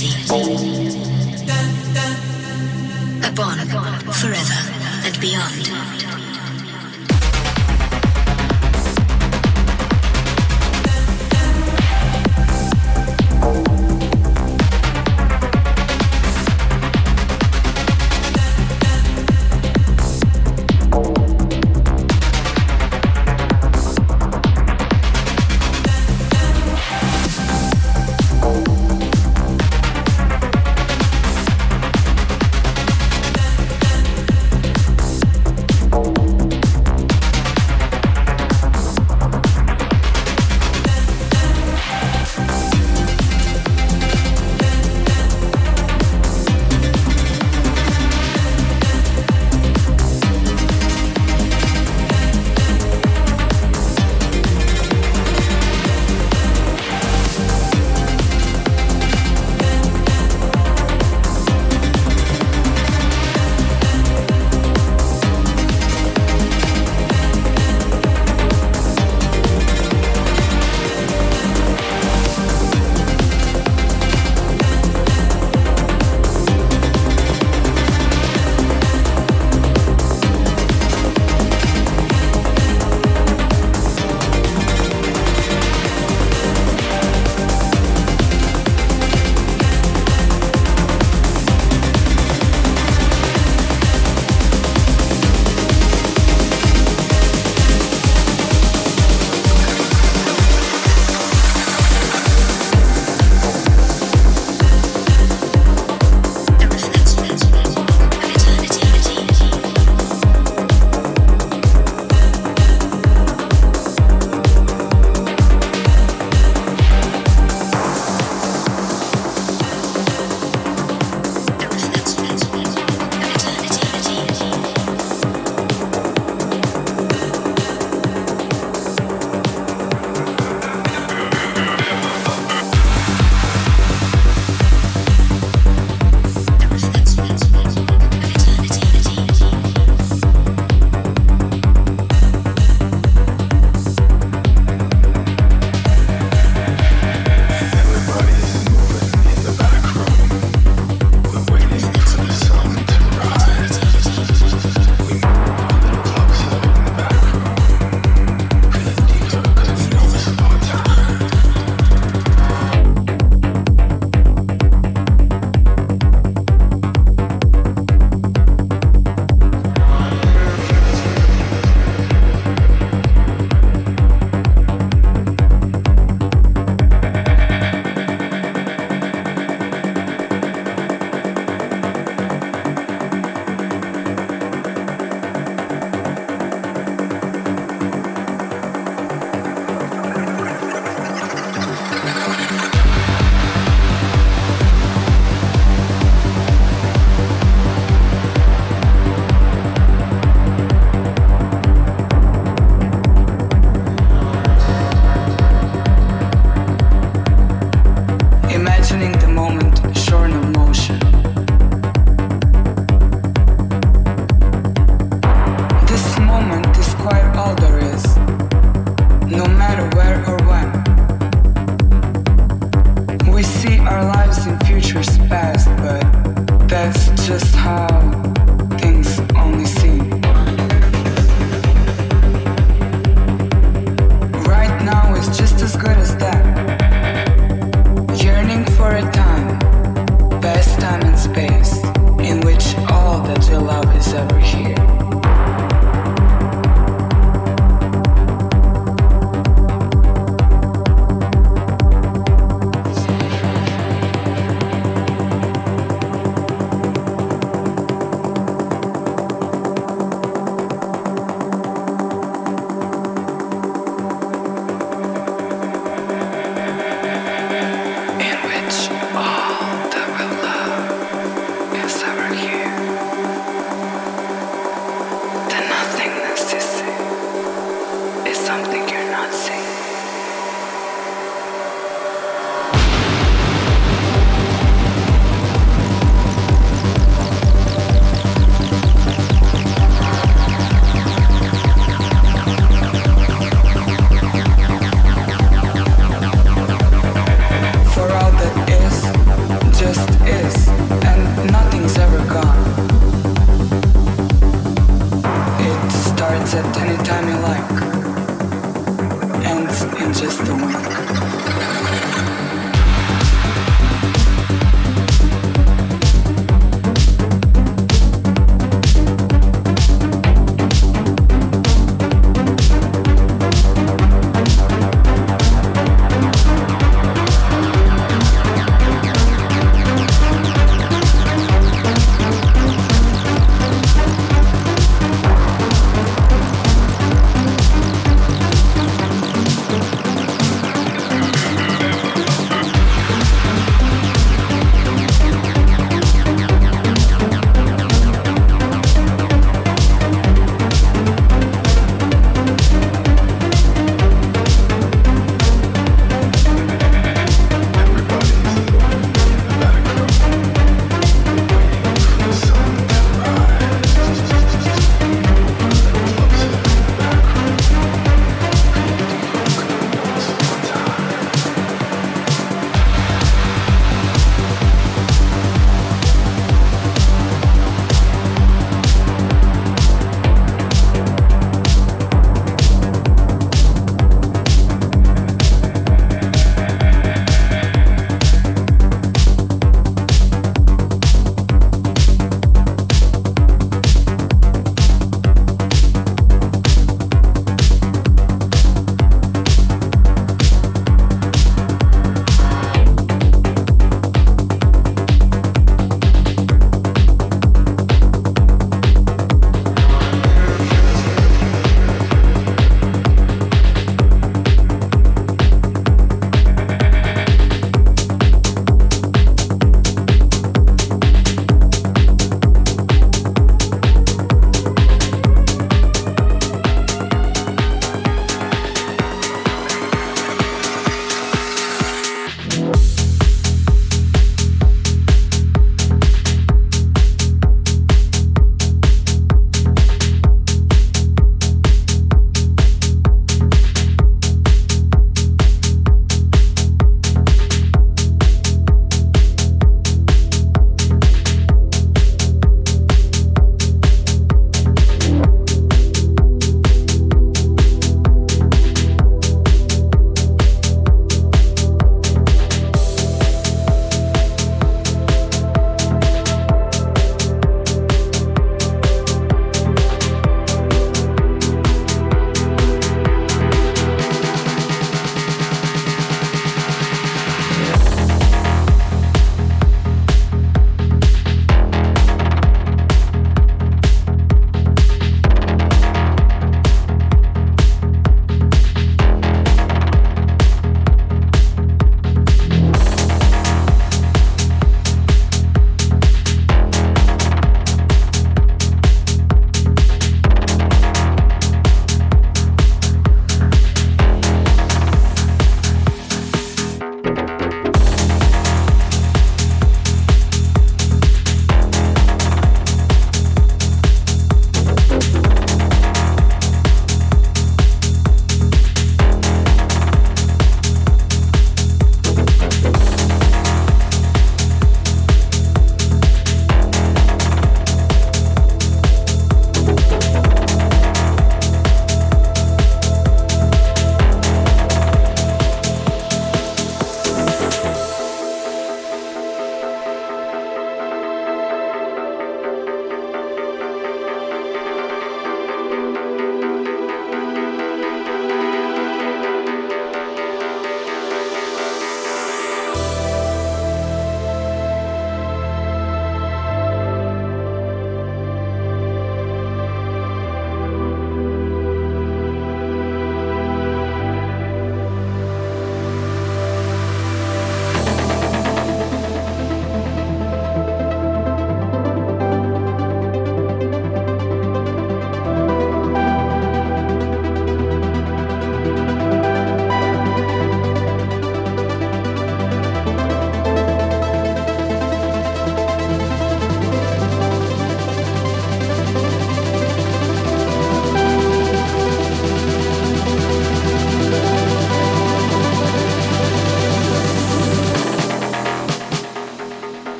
eternity. Upon, forever, and beyond.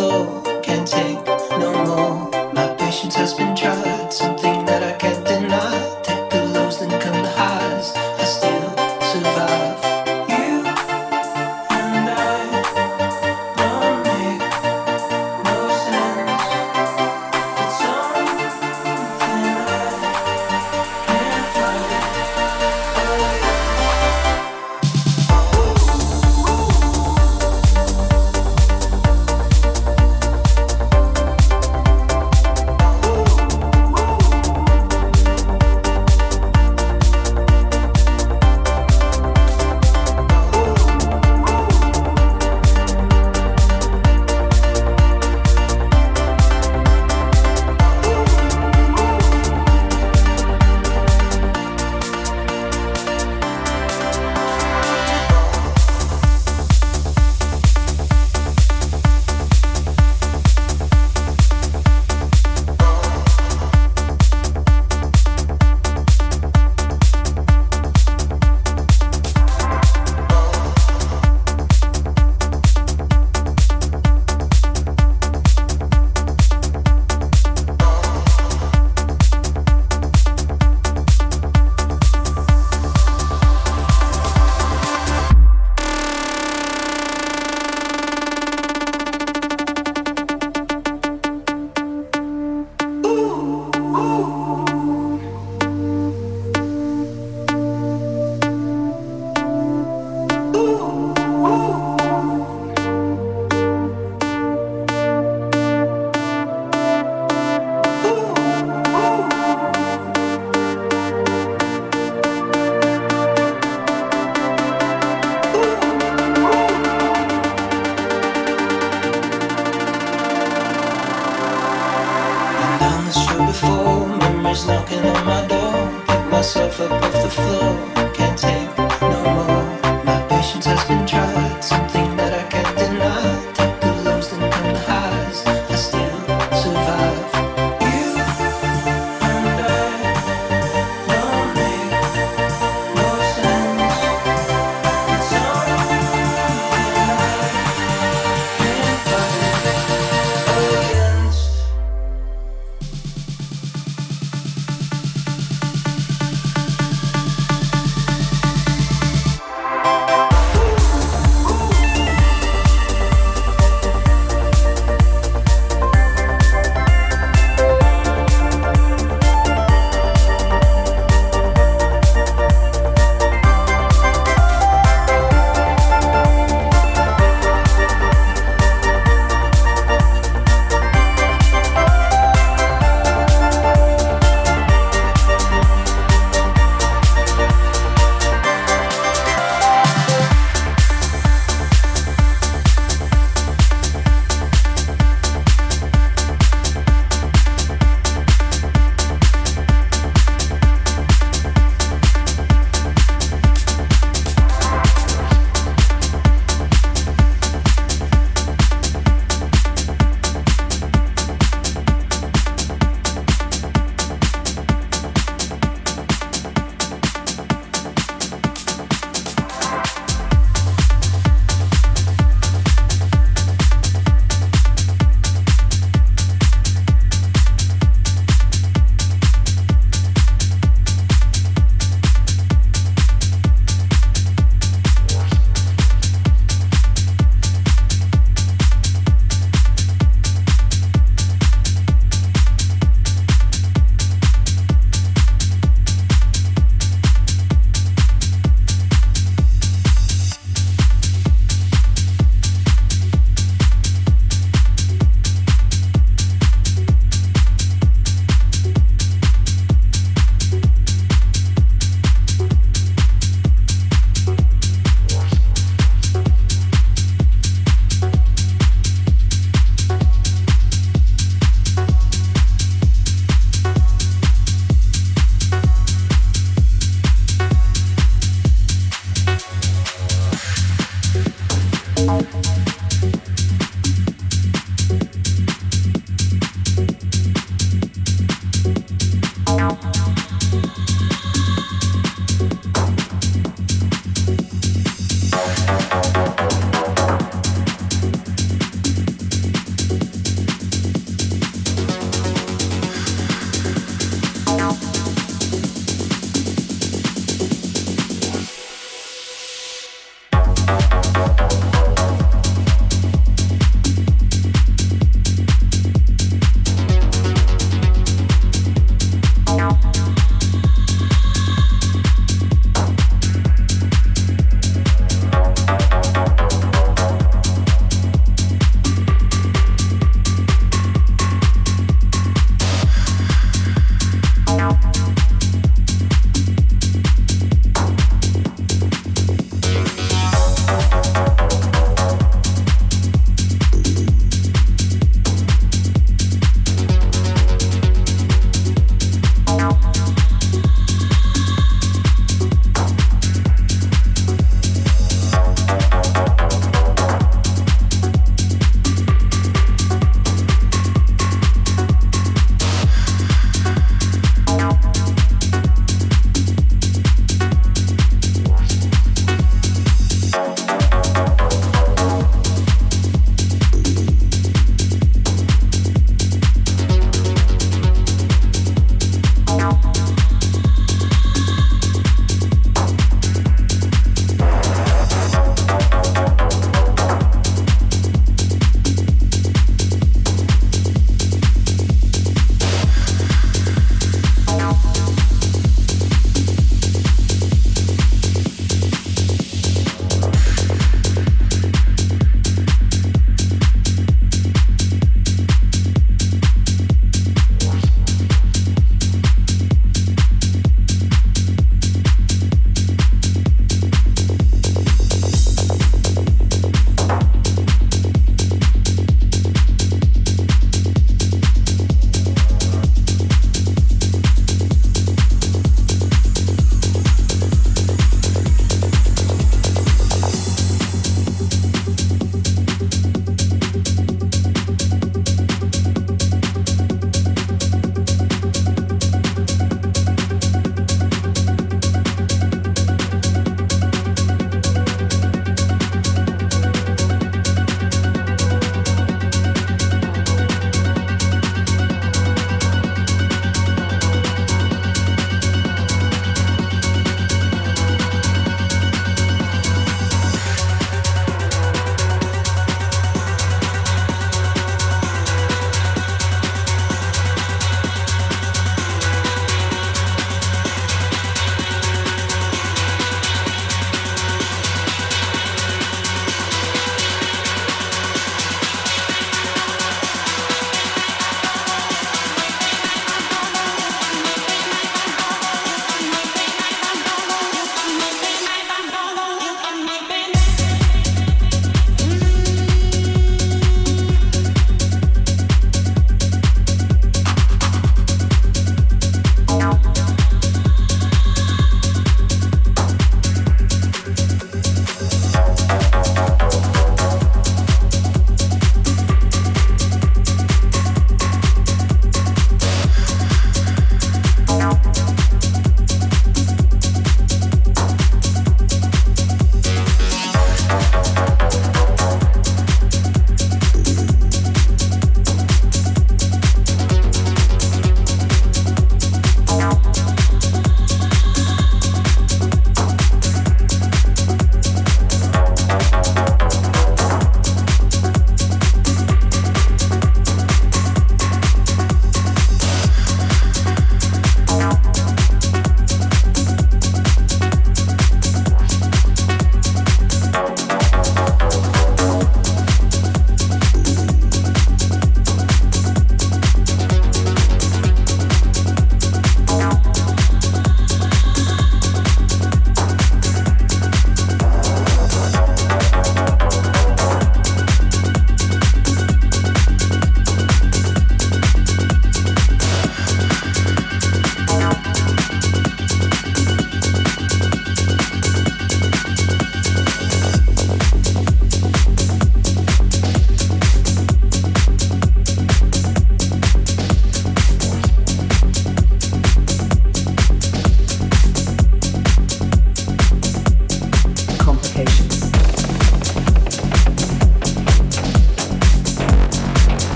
Oh.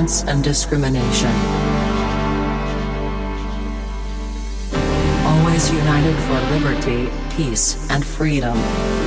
Violence and discrimination. Always united for liberty, peace, and freedom. Freedom,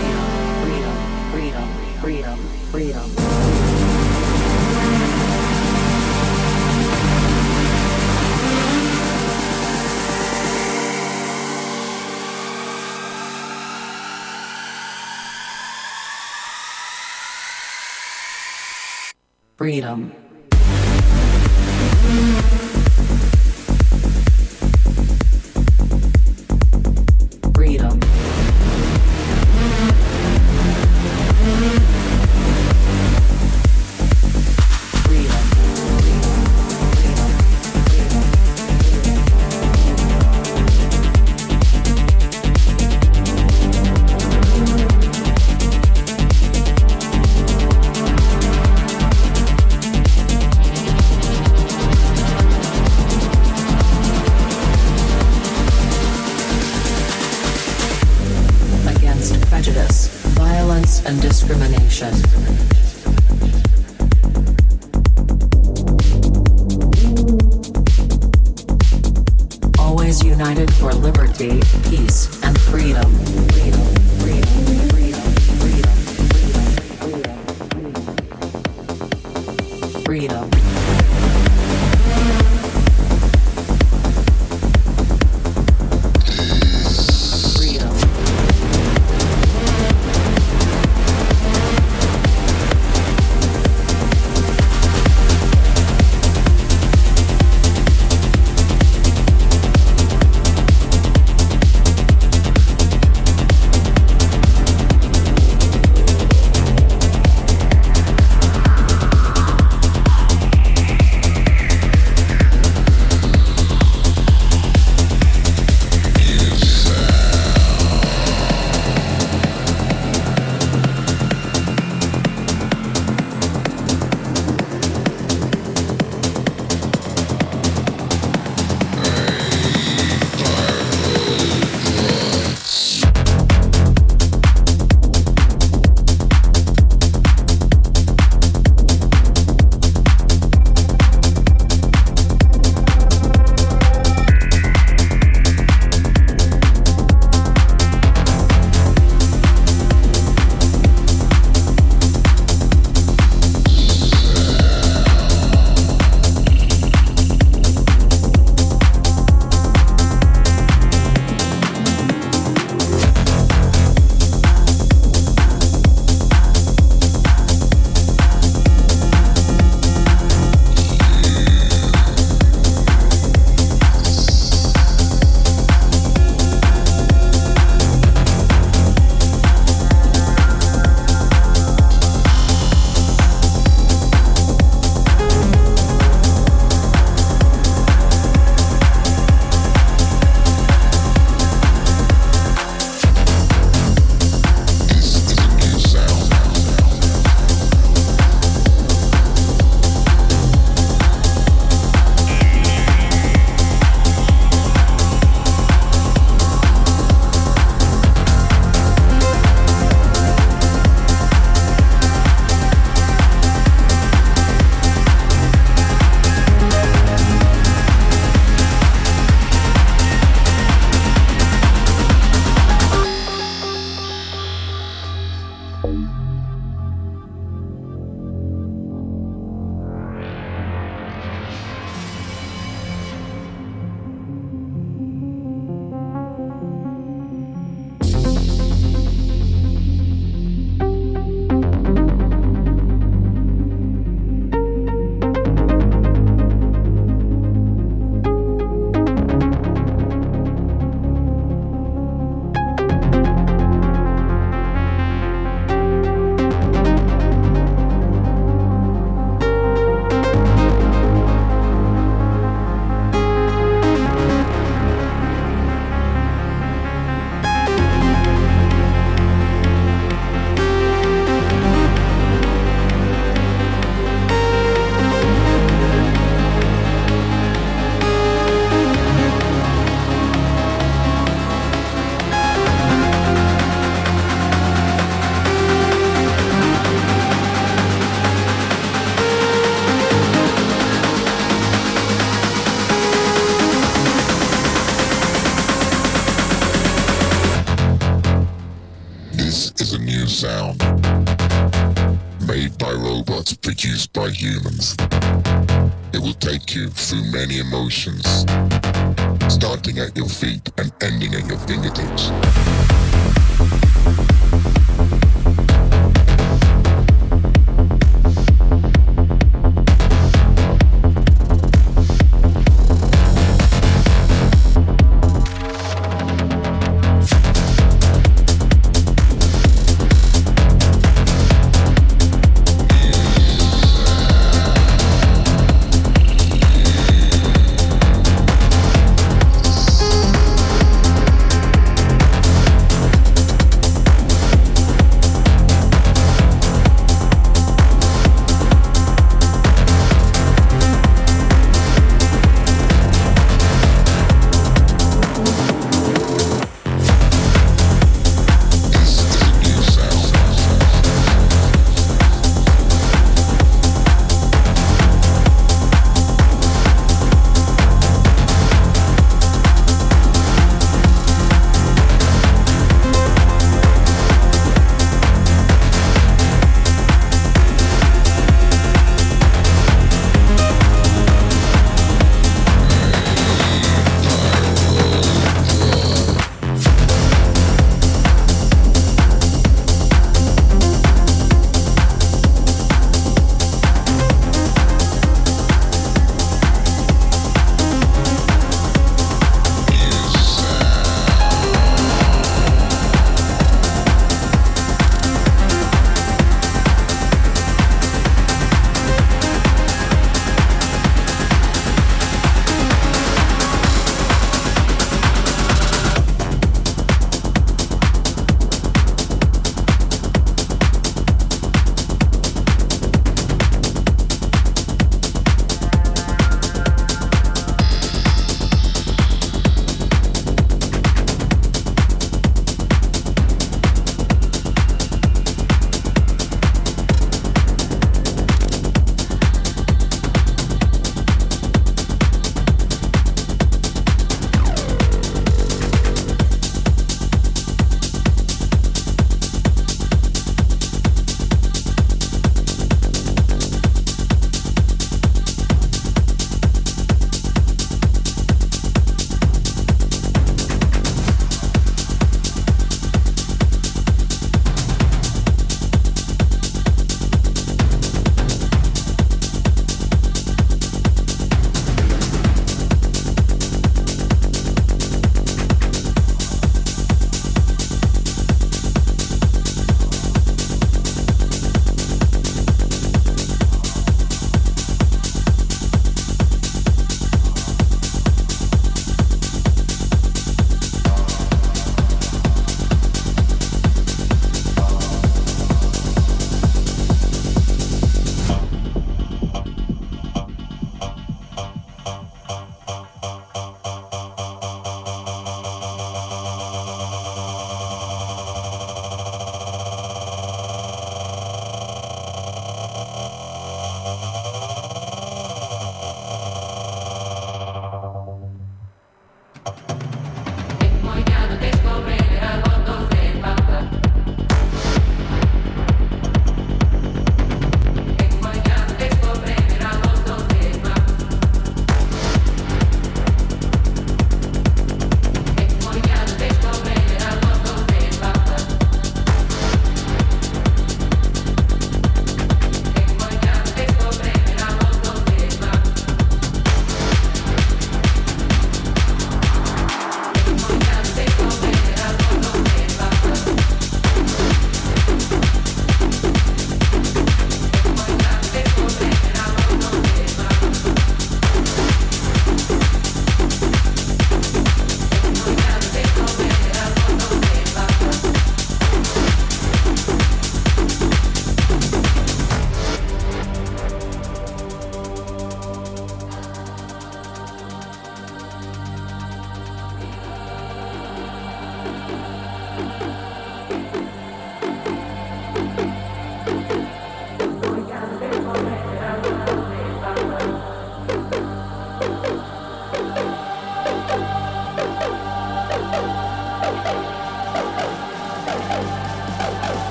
many